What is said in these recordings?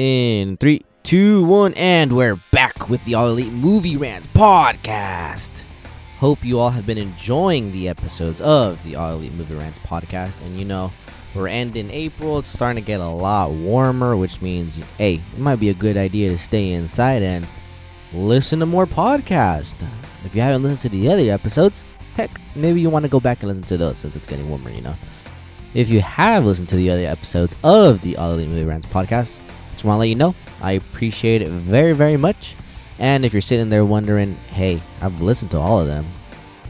In three, two, one, and we're back with the All Elite Movie Rants podcast. Hope you all have been enjoying the episodes of the All Elite Movie Rants podcast. And you know, we're ending April, it's starting to get a lot warmer, which means, hey, it might be a good idea to stay inside and listen to more podcasts. If you haven't listened to the other episodes, heck, maybe you want to go back and listen to those since it's getting warmer, you know. If you have listened to the other episodes of the All Elite Movie Rants podcast, just want to let you know I appreciate it very, very much. And if you're sitting there wondering, hey, I've listened to all of them,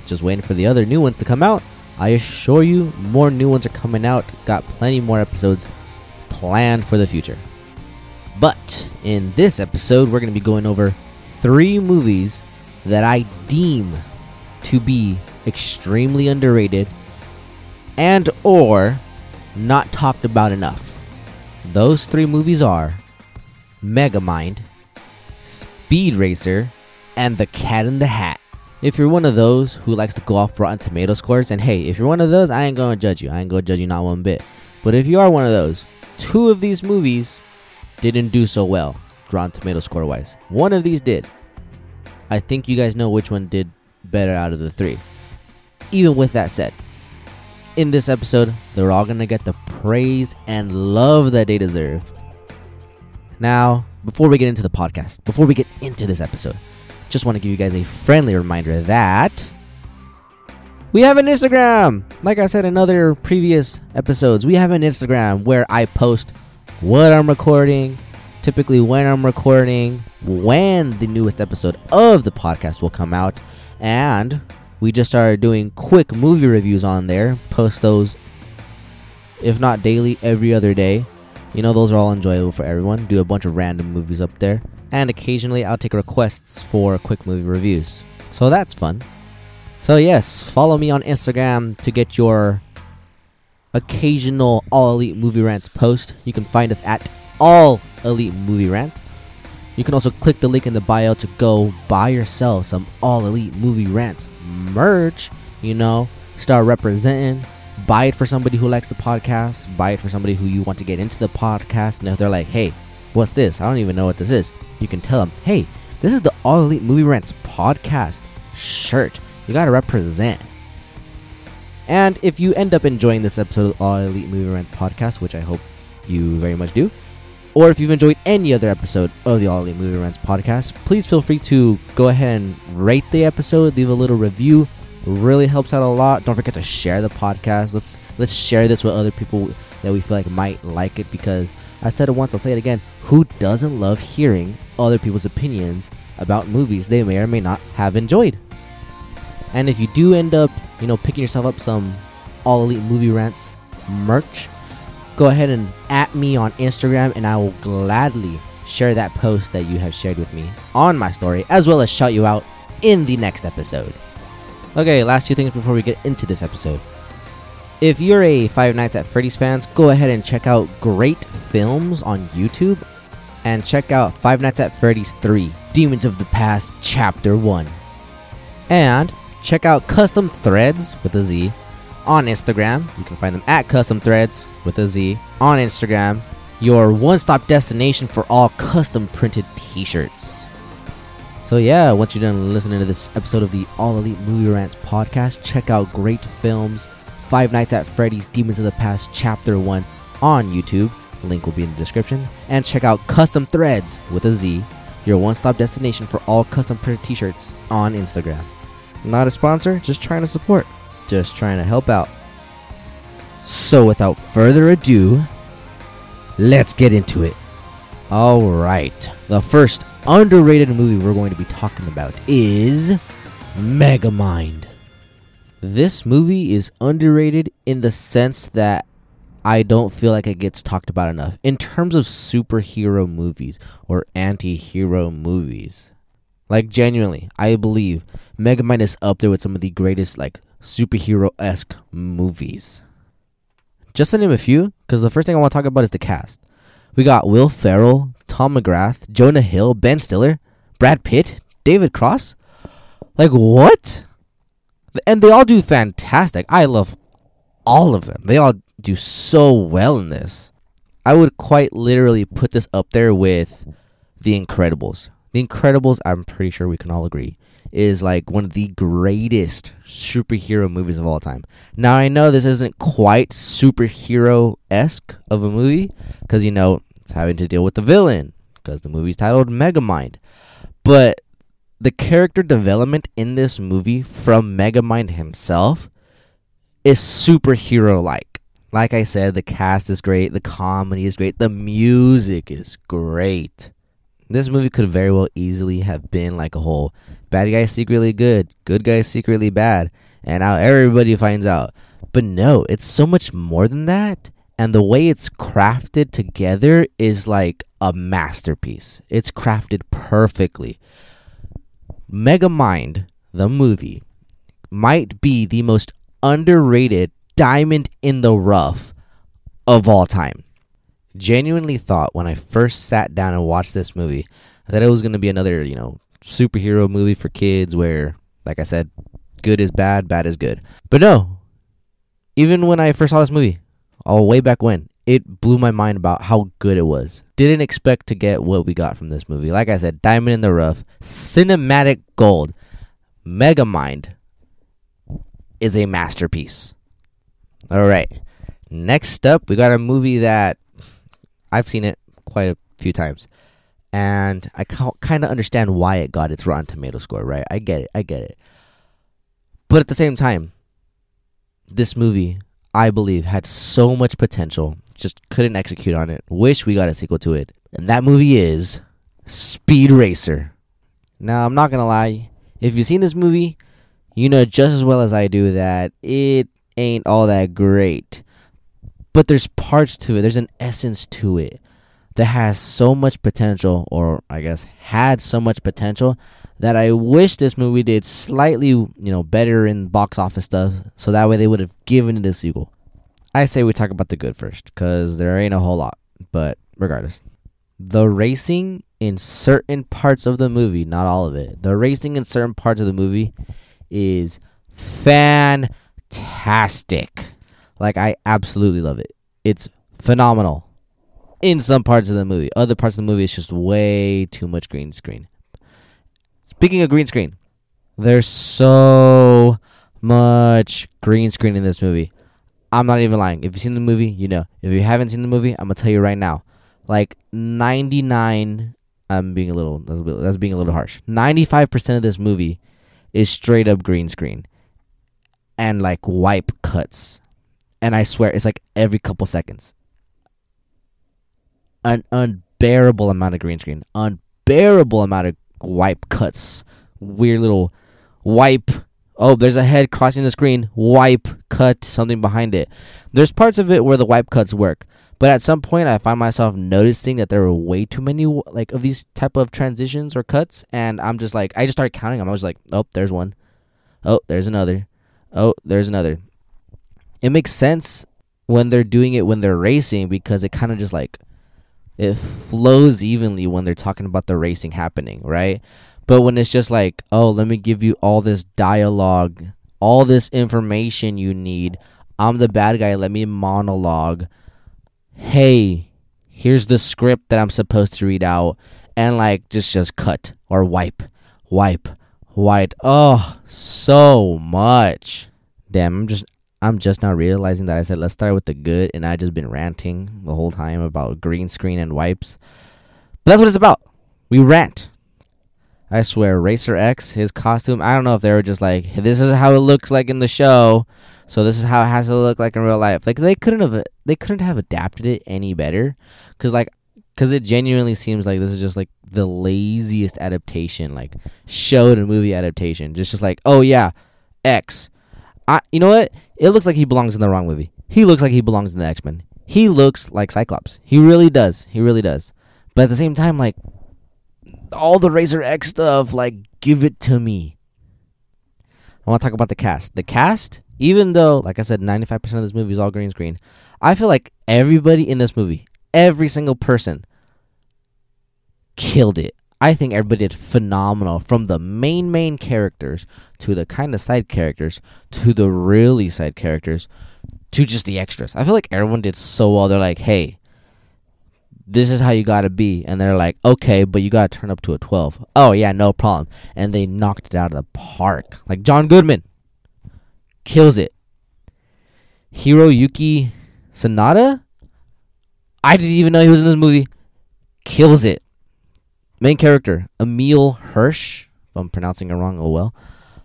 just waiting for the other new ones to come out, I assure you, more new ones are coming out. Got plenty more episodes planned for the future. But in this episode, we're going to be going over three movies that I deem to be extremely underrated and or not talked about enough. Those three movies are Megamind, Speed Racer, and The Cat in the Hat. If you're one of those who likes to go off Rotten Tomato scores, and hey, if you're one of those, I ain't gonna judge you. I ain't gonna judge you not one bit. But if you are one of those, two of these movies didn't do so well, Rotten Tomato score wise. One of these did. I think you guys know which one did better out of the three. Even with that said, in this episode, they're all gonna get the praise and love that they deserve. Now, before we get into the podcast, before we get into this episode, just want to give you guys a friendly reminder that we have an Instagram. Like I said in other previous episodes, we have an Instagram where I post what I'm recording, typically when I'm recording, when the newest episode of the podcast will come out, and we just started doing quick movie reviews on there. Post those, if not daily, every other day. You know, those are all enjoyable for everyone. Do a bunch of random movies up there. And occasionally I'll take requests for quick movie reviews. So that's fun. So, yes, follow me on Instagram to get your occasional All Elite Movie Rants post. You can find us at All Elite Movie Rants. You can also click the link in the bio to go buy yourself some All Elite Movie Rants merch. You know, start representing. Buy it for somebody who likes the podcast. Buy it for somebody who you want to get into the podcast. And if they're like, hey, what's this? I don't even know what this is. You can tell them, hey, this is the All Elite Movie Rants podcast shirt. You got to represent. And if you end up enjoying this episode of All Elite Movie Rants podcast, which I hope you very much do, or if you've enjoyed any other episode of the All Elite Movie Rants podcast, please feel free to go ahead and rate the episode, leave a little review. Really helps out a lot. Don't forget to share the podcast. Let's let's share this with other people that we feel like might like it because I said it once, I'll say it again. Who doesn't love hearing other people's opinions about movies they may or may not have enjoyed? And if you do end up, you know, picking yourself up some All Elite Movie Rants merch, go ahead and at me on Instagram and I will gladly share that post that you have shared with me on my story as well as shout you out in the next episode. Okay, last two things before we get into this episode. If you're a Five Nights at Freddy's fans, go ahead and check out Greyt Films on YouTube and check out Five Nights at Freddy's 3 Demons of the Past Chapter 1. And check out Custom Threads with a Z on Instagram. You can find them at Custom Threads with a Z on Instagram. Your one stop destination for all custom printed t shirts. So, yeah, once you're done listening to this episode of the All Elite Movie Rants podcast, check out Greyt Films Five Nights at Freddy's Demons of the Past Chapter 1 on YouTube. Link will be in the description. And check out Custom Threads with a Z, your one stop destination for all custom printed t shirts on Instagram. Not a sponsor, just trying to support, just trying to help out. So, without further ado, let's get into it. Alright, the first underrated movie we're going to be talking about is Megamind. This movie is underrated in the sense that I don't feel like it gets talked about enough. In terms of superhero movies or anti hero movies, like genuinely, I believe Megamind is up there with some of the greatest like superhero esque movies. Just to name a few, because the first thing I want to talk about is the cast. We got Will Ferrell, Tom McGrath, Jonah Hill, Ben Stiller, Brad Pitt, David Cross. Like what? And they all do fantastic. I love all of them. They all do so well in this. I would quite literally put this up there with The Incredibles. The Incredibles, I'm pretty sure we can all agree, is like one of the greatest superhero movies of all time. Now, I know this isn't quite superhero esque of a movie because, you know, it's having to deal with the villain because the movie's titled Megamind. But the character development in this movie from Megamind himself is superhero like. Like I said, the cast is great, the comedy is great, the music is great. This movie could very well easily have been like a whole bad guy secretly good, good guy secretly bad, and now everybody finds out. But no, it's so much more than that. And the way it's crafted together is like a masterpiece. It's crafted perfectly. Megamind, the movie, might be the most underrated diamond in the rough of all time. Genuinely thought when I first sat down and watched this movie that it was going to be another, you know, superhero movie for kids where, like I said, good is bad, bad is good. But no, even when I first saw this movie, all way back when, it blew my mind about how good it was. Didn't expect to get what we got from this movie. Like I said, diamond in the rough, cinematic gold. Megamind is a masterpiece. All right. Next up, we got a movie that I've seen it quite a few times. And I kind of understand why it got its Rotten Tomato score, right? I get it. I get it. But at the same time, this movie, I believe, had so much potential, just couldn't execute on it. Wish we got a sequel to it. And that movie is Speed Racer. Now, I'm not going to lie. If you've seen this movie, you know just as well as I do that it ain't all that great. But there's parts to it, there's an essence to it that has so much potential, or I guess had so much potential, that I wish this movie did slightly, you know, better in box office stuff, so that way they would have given it a sequel. I say we talk about the good first, because there ain't a whole lot, but regardless. The racing in certain parts of the movie, not all of it, the racing in certain parts of the movie is fantastic. Like I absolutely love it. It's phenomenal. In some parts of the movie, other parts of the movie, it's just way too much green screen. Speaking of green screen, there's so much green screen in this movie. I'm not even lying. If you've seen the movie, you know. If you haven't seen the movie, I'm gonna tell you right now. Like 99, I'm being a little that's, being a little harsh. 95 percent of this movie is straight up green screen and like wipe cuts. And I swear it's like every couple seconds. An unbearable amount of green screen, unbearable amount of wipe cuts, weird little wipe. Oh, there's a head crossing the screen. Wipe, cut, something behind it. There's parts of it where the wipe cuts work, but at some point, I find myself noticing that there were way too many like of these type of transitions or cuts, and I'm just like, I just started counting them. I was like, oh, there's one. Oh, there's another. Oh, there's another. It makes sense when they're doing it when they're racing because it kind of just like it flows evenly when they're talking about the racing happening, right? But when it's just like, oh, let me give you all this dialogue, all this information you need. I'm the bad guy. Let me monologue hey, here's the script that I'm supposed to read out, and like just just cut or wipe, wipe, wipe. Oh, so much. Damn, I'm just I'm just now realizing that I said let's start with the good, and I just been ranting the whole time about green screen and wipes. But that's what it's about. We rant. I swear, Racer X, his costume. I don't know if they were just like, this is how it looks like in the show. So this is how it has to look like in real life. Like they couldn't have they couldn't have adapted it any better cuz like cuz it genuinely seems like this is just like the laziest adaptation like show to movie adaptation. Just just like, "Oh yeah, X." I you know what? It looks like he belongs in the wrong movie. He looks like he belongs in the X-Men. He looks like Cyclops. He really does. He really does. But at the same time like all the Racer X stuff, like give it to me. I want to talk about the cast. The cast even though, like I said, 95% of this movie is all green screen, I feel like everybody in this movie, every single person, killed it. I think everybody did phenomenal from the main main characters to the kind of side characters to the really side characters to just the extras. I feel like everyone did so well. They're like, hey, this is how you gotta be. And they're like, okay, but you gotta turn up to a 12. Oh, yeah, no problem. And they knocked it out of the park. Like John Goodman kills it. Hiroyuki Sanada? I didn't even know he was in this movie. Kills it. Main character, Emile Hirsch. If I'm pronouncing it wrong, oh well.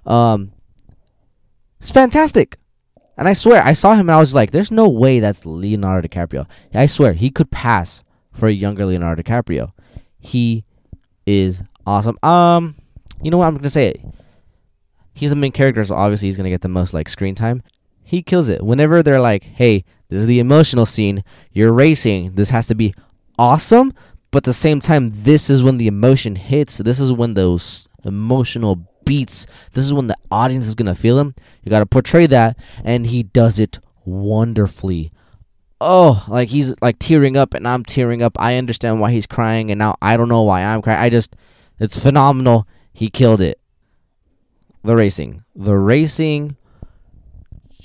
Um, it's fantastic. And I swear, I saw him and I was like, there's no way that's Leonardo DiCaprio. I swear, he could pass for a younger Leonardo DiCaprio. He is awesome. Um, you know what? I'm gonna say. He's the main character, so obviously he's gonna get the most like screen time. He kills it. Whenever they're like, "Hey, this is the emotional scene. You're racing. This has to be awesome." But at the same time, this is when the emotion hits. This is when those emotional beats. This is when the audience is gonna feel him. You gotta portray that, and he does it wonderfully oh, like he's like tearing up and I'm tearing up. I understand why he's crying and now I don't know why I'm crying. I just it's phenomenal. He killed it. The racing. The racing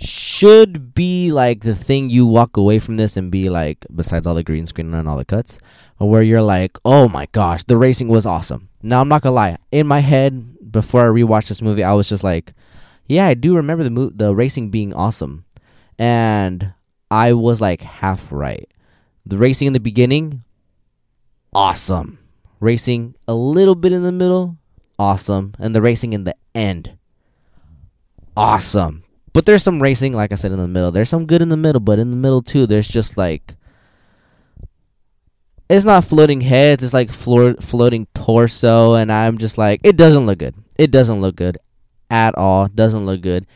should be like the thing you walk away from this and be like besides all the green screen and all the cuts where you're like, "Oh my gosh, the racing was awesome." Now I'm not to lie. In my head before I rewatched this movie, I was just like, "Yeah, I do remember the mo- the racing being awesome." And I was like half right. The racing in the beginning, awesome. Racing a little bit in the middle, awesome. And the racing in the end, awesome. But there's some racing, like I said, in the middle. There's some good in the middle, but in the middle too, there's just like it's not floating heads, it's like floor, floating torso, and I'm just like, it doesn't look good. It doesn't look good at all. Doesn't look good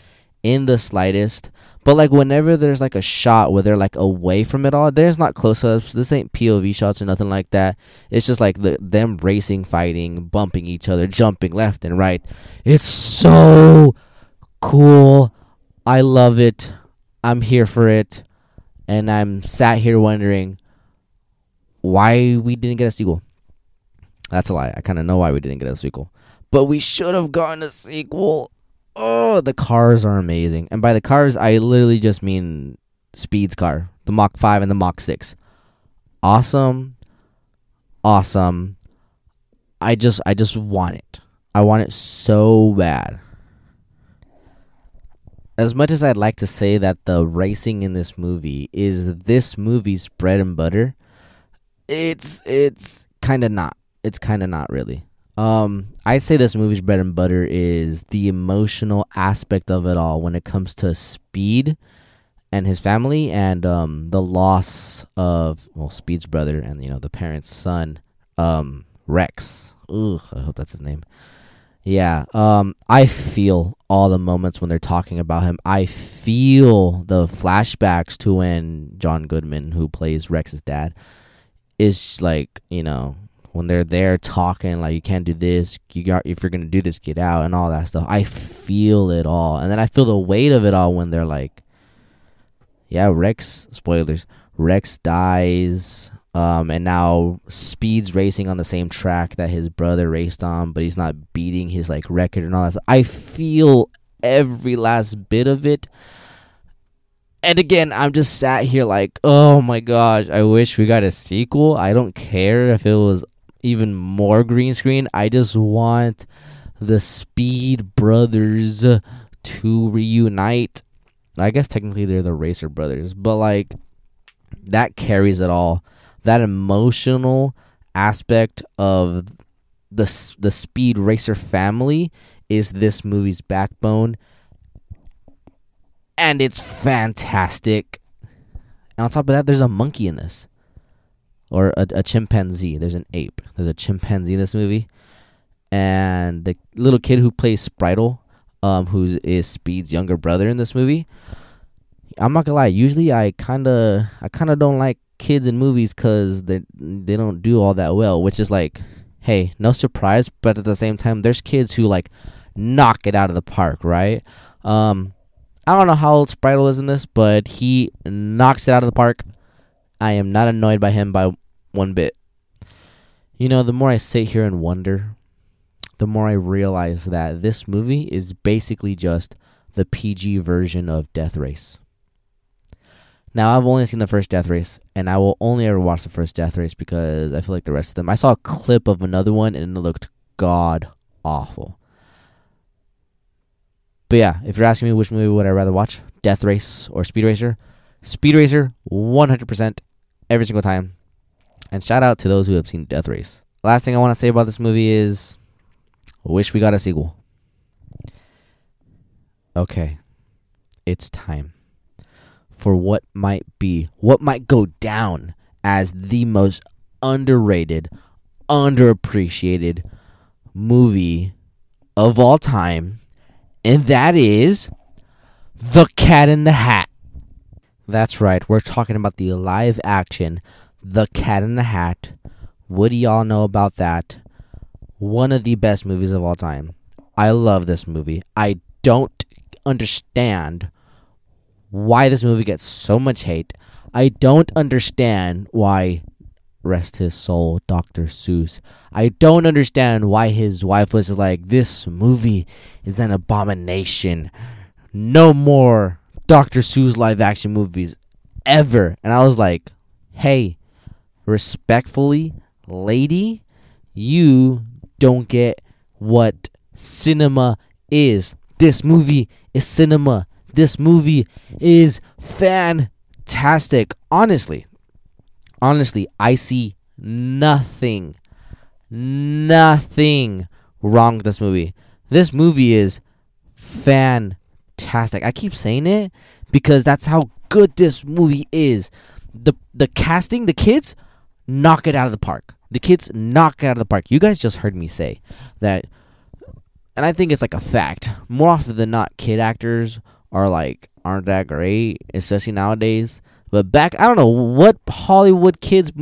in the slightest. But like whenever there's like a shot where they're like away from it all, there's not close ups. This ain't POV shots or nothing like that. It's just like the them racing, fighting, bumping each other, jumping left and right. It's so cool. I love it. I'm here for it. And I'm sat here wondering why we didn't get a sequel. That's a lie. I kind of know why we didn't get a sequel. But we should have gotten a sequel oh, the cars are amazing. And by the cars, I literally just mean Speed's car, the Mach 5 and the Mach 6. Awesome. Awesome. I just I just want it. I want it so bad. As much as I'd like to say that the racing in this movie is this movie's bread and butter, it's it's kind of not. It's kind of not really. Um, I'd say this movie's bread and butter is the emotional aspect of it all when it comes to Speed and his family and um, the loss of well Speed's brother and you know the parents' son, um, Rex. Ooh, I hope that's his name. Yeah, um, I feel all the moments when they're talking about him. I feel the flashbacks to when John Goodman, who plays Rex's dad, is like you know when they're there talking like you can't do this you got if you're gonna do this get out and all that stuff i feel it all and then i feel the weight of it all when they're like yeah rex spoilers rex dies um, and now speed's racing on the same track that his brother raced on but he's not beating his like record and all that i feel every last bit of it and again, I'm just sat here like, oh my gosh, I wish we got a sequel. I don't care if it was even more green screen. I just want the Speed brothers to reunite. I guess technically they're the Racer brothers, but like that carries it all. That emotional aspect of the the Speed Racer family is this movie's backbone, and it's fantastic. And on top of that, there's a monkey in this or a, a chimpanzee. There's an ape. There's a chimpanzee in this movie, and the little kid who plays Spritle, um, who is Speed's younger brother in this movie. I'm not gonna lie. Usually, I kind of, I kind of don't like kids in movies because they they don't do all that well. Which is like, hey, no surprise. But at the same time, there's kids who like knock it out of the park, right? Um, I don't know how old Spritle is in this, but he knocks it out of the park. I am not annoyed by him by one bit. You know, the more I sit here and wonder, the more I realize that this movie is basically just the PG version of Death Race. Now I've only seen the first Death Race, and I will only ever watch the first Death Race because I feel like the rest of them. I saw a clip of another one, and it looked god awful. But yeah, if you're asking me which movie would I rather watch, Death Race or Speed Racer, Speed Racer, 100% every single time. And shout out to those who have seen Death Race. Last thing I want to say about this movie is, wish we got a sequel. Okay, it's time for what might be, what might go down as the most underrated, underappreciated movie of all time, and that is The Cat in the Hat. That's right, we're talking about the live action The Cat in the Hat. What do y'all know about that? One of the best movies of all time. I love this movie. I don't understand why this movie gets so much hate. I don't understand why rest his soul, Dr. Seuss. I don't understand why his wife was like, This movie is an abomination. No more Dr. Seuss live action movies ever. And I was like, Hey, respectfully, lady, you don't get what cinema is. This movie is cinema. This movie is fantastic. Honestly, honestly, I see nothing, nothing wrong with this movie. This movie is fantastic. I keep saying it because that's how good this movie is. The the casting, the kids knock it out of the park. The kids knock it out of the park. You guys just heard me say that and I think it's like a fact. More often than not, kid actors are like aren't that great, especially nowadays. But back, I don't know what Hollywood kids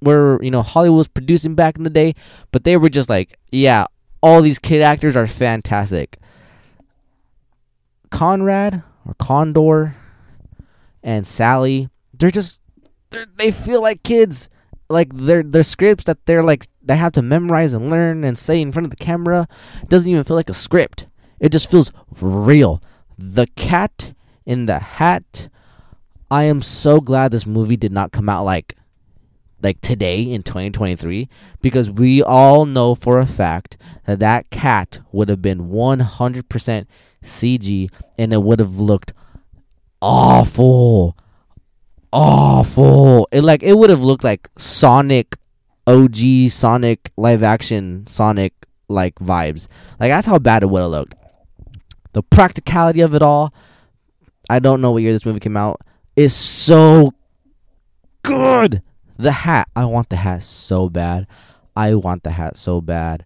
were, you know, Hollywood was producing back in the day, but they were just like, yeah, all these kid actors are fantastic. Conrad or Condor and Sally, they're just they're, they feel like kids. Like their their scripts that they're like they have to memorize and learn and say in front of the camera doesn't even feel like a script. It just feels real. The Cat in the Hat. I am so glad this movie did not come out like like today in 2023 because we all know for a fact that that cat would have been 100% CG and it would have looked awful. Awful. It like it would have looked like Sonic OG Sonic live action Sonic like vibes. Like that's how bad it would have looked the practicality of it all I don't know what year this movie came out is so good the hat. I want the hat so bad. I want the hat so bad.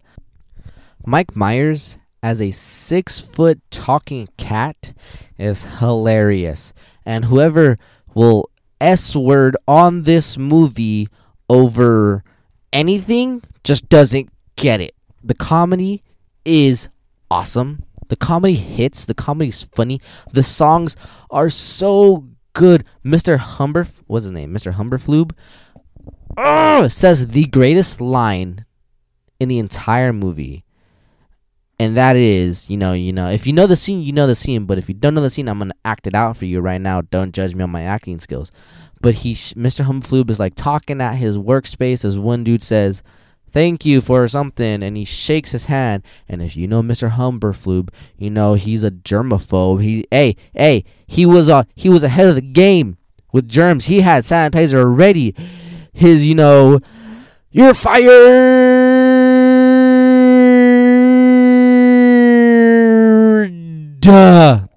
Mike Myers as a six foot talking cat is hilarious. And whoever will S word on this movie over anything just doesn't get it. The comedy is awesome. The comedy hits. The comedy's funny. The songs are so good. Mr. Humber, what's his name? Mr. Humberfloob oh, says the greatest line in the entire movie. And that is, you know, you know, if you know the scene, you know the scene. But if you don't know the scene, I'm gonna act it out for you right now. Don't judge me on my acting skills. But he, Mr. Humberfloob, is like talking at his workspace as one dude says, "Thank you for something," and he shakes his hand. And if you know Mr. Humberfloob, you know he's a germaphobe. He, hey, hey, he was uh, he was ahead of the game with germs. He had sanitizer ready his, you know, you're fired. Duh.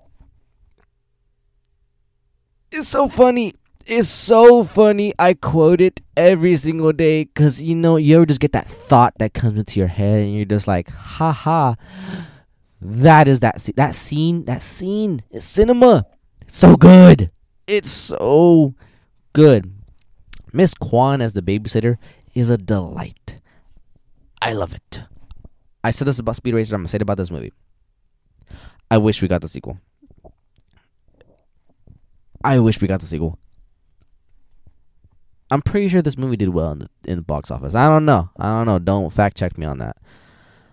It's so funny. It's so funny. I quote it every single day because, you know, you ever just get that thought that comes into your head and you're just like, ha ha. That is that scene. That scene. That scene. It's cinema. So good. It's so good. Miss Kwan as the babysitter is a delight. I love it. I said this about Speed Racer. I'm gonna say it about this movie. I wish we got the sequel. I wish we got the sequel. I'm pretty sure this movie did well in the in the box office. I don't know. I don't know. Don't fact check me on that.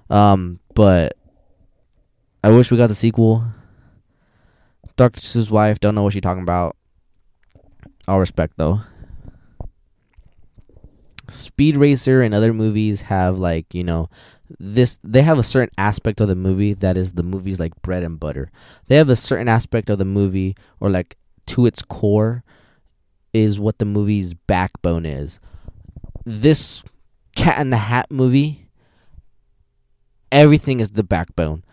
Um, but I wish we got the sequel. Dr. Seuss's wife, don't know what she's talking about. All respect though. Speed Racer and other movies have like, you know, this they have a certain aspect of the movie that is the movie's like bread and butter. They have a certain aspect of the movie or like to its core is what the movie's backbone is. This Cat in the Hat movie everything is the backbone.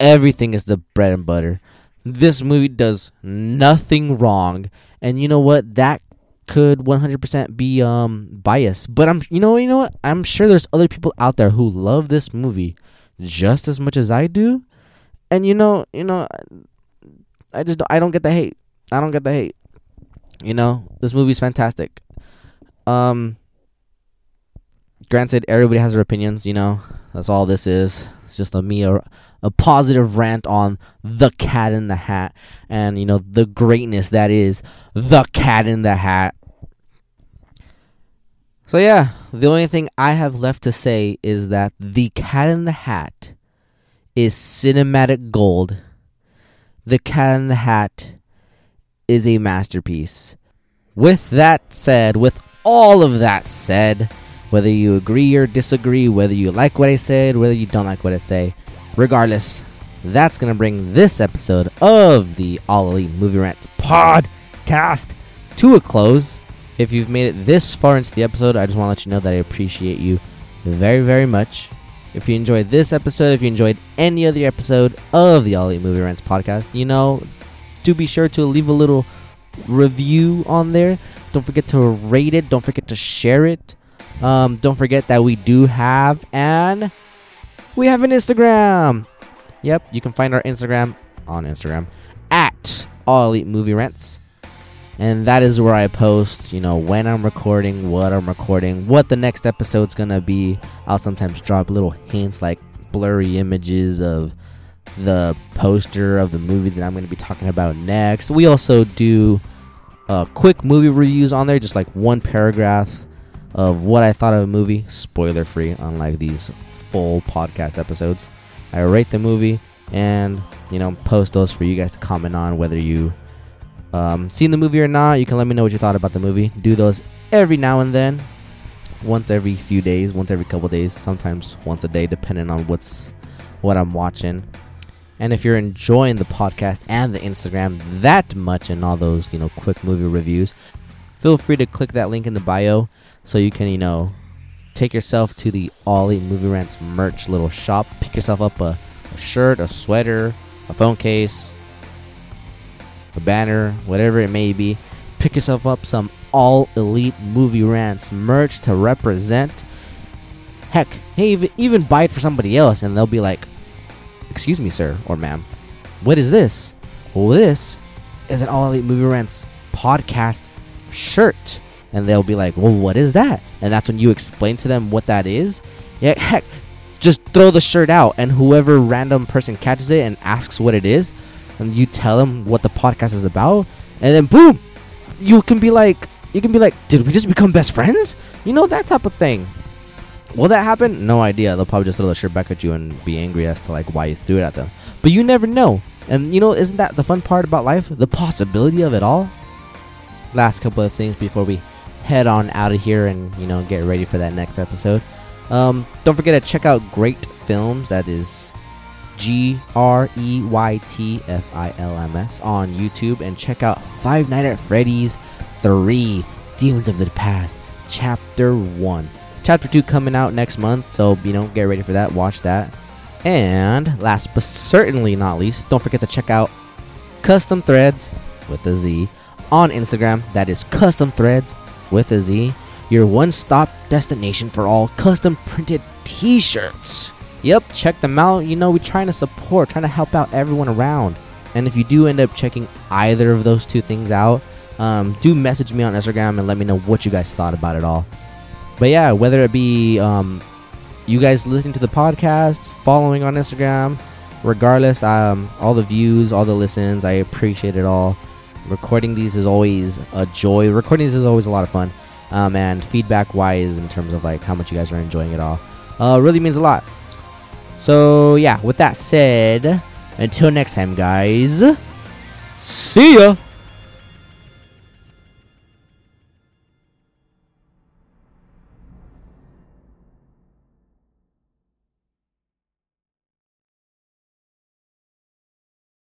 Everything is the bread and butter. This movie does nothing wrong. And you know what? That could 100% be um biased. But I'm you know you know what? I'm sure there's other people out there who love this movie just as much as I do. And you know, you know I just I don't get the hate. I don't get the hate. You know, this movie's fantastic. Um granted everybody has their opinions, you know. That's all this is. It's just a me a, a positive rant on the cat in the hat and you know the greatness that is the cat in the hat. So yeah, the only thing I have left to say is that the cat in the hat is cinematic gold. The cat in the hat is a masterpiece. With that said, with all of that said, whether you agree or disagree, whether you like what I said, whether you don't like what I say, regardless, that's going to bring this episode of the All Elite Movie Rants podcast to a close. If you've made it this far into the episode, I just want to let you know that I appreciate you very, very much. If you enjoyed this episode, if you enjoyed any other episode of the All Elite Movie Rants podcast, you know, do be sure to leave a little review on there. Don't forget to rate it. Don't forget to share it. Um, don't forget that we do have and we have an Instagram. Yep, you can find our Instagram on Instagram at All Elite Movie Rants. And that is where I post, you know, when I'm recording, what I'm recording, what the next episode's gonna be. I'll sometimes drop little hints like blurry images of the poster of the movie that I'm gonna be talking about next. We also do uh, quick movie reviews on there, just like one paragraph of what I thought of a movie, spoiler free, unlike these full podcast episodes. I rate the movie and you know post those for you guys to comment on whether you um, seen the movie or not. You can let me know what you thought about the movie. Do those every now and then, once every few days, once every couple days, sometimes once a day, depending on what's what I'm watching. And if you're enjoying the podcast and the Instagram that much and all those you know quick movie reviews, feel free to click that link in the bio so you can, you know, take yourself to the All Elite Movie Rants merch little shop. Pick yourself up a, a shirt, a sweater, a phone case, a banner, whatever it may be. Pick yourself up some All Elite Movie Rants merch to represent. Heck, hey, even buy it for somebody else, and they'll be like, "Excuse me, sir or ma'am, what is this?" Well, this is an All Elite Movie Rants podcast shirt and they'll be like, "Well, what is that?" And that's when you explain to them what that is. Yeah, heck, just throw the shirt out, and whoever random person catches it and asks what it is, and you tell them what the podcast is about, and then boom, you can be like, you can be like, "Did we just become best friends?" You know that type of thing. Will that happen? No idea. They'll probably just throw the shirt back at you and be angry as to like why you threw it at them. But you never know. And you know, isn't that the fun part about life? The possibility of it all. Last couple of things before we head on out of here and you know get ready for that next episode. Um, don't forget to check out Greyt Films. That is G R E Y T F I L M S on YouTube, and check out Five Nights at Freddy's Three: Demons of the Past, Chapter One. Chapter Two coming out next month, so you know get ready for that. Watch that. And last but certainly not least, don't forget to check out Custom Threads with a Z on Instagram. That is Custom Threads with a Z, your one stop destination for all custom printed t shirts. Yep, check them out. You know, we're trying to support, trying to help out everyone around. And if you do end up checking either of those two things out, um, do message me on Instagram and let me know what you guys thought about it all. But yeah, whether it be um, you guys listening to the podcast, following on Instagram, regardless, um, all the views, all the listens, I appreciate it all recording these is always a joy. Recording these is always a lot of fun. Um, and feedback wise, in terms of like how much you guys are enjoying it all, uh, really means a lot. So yeah, with that said, until next time, guys. See ya.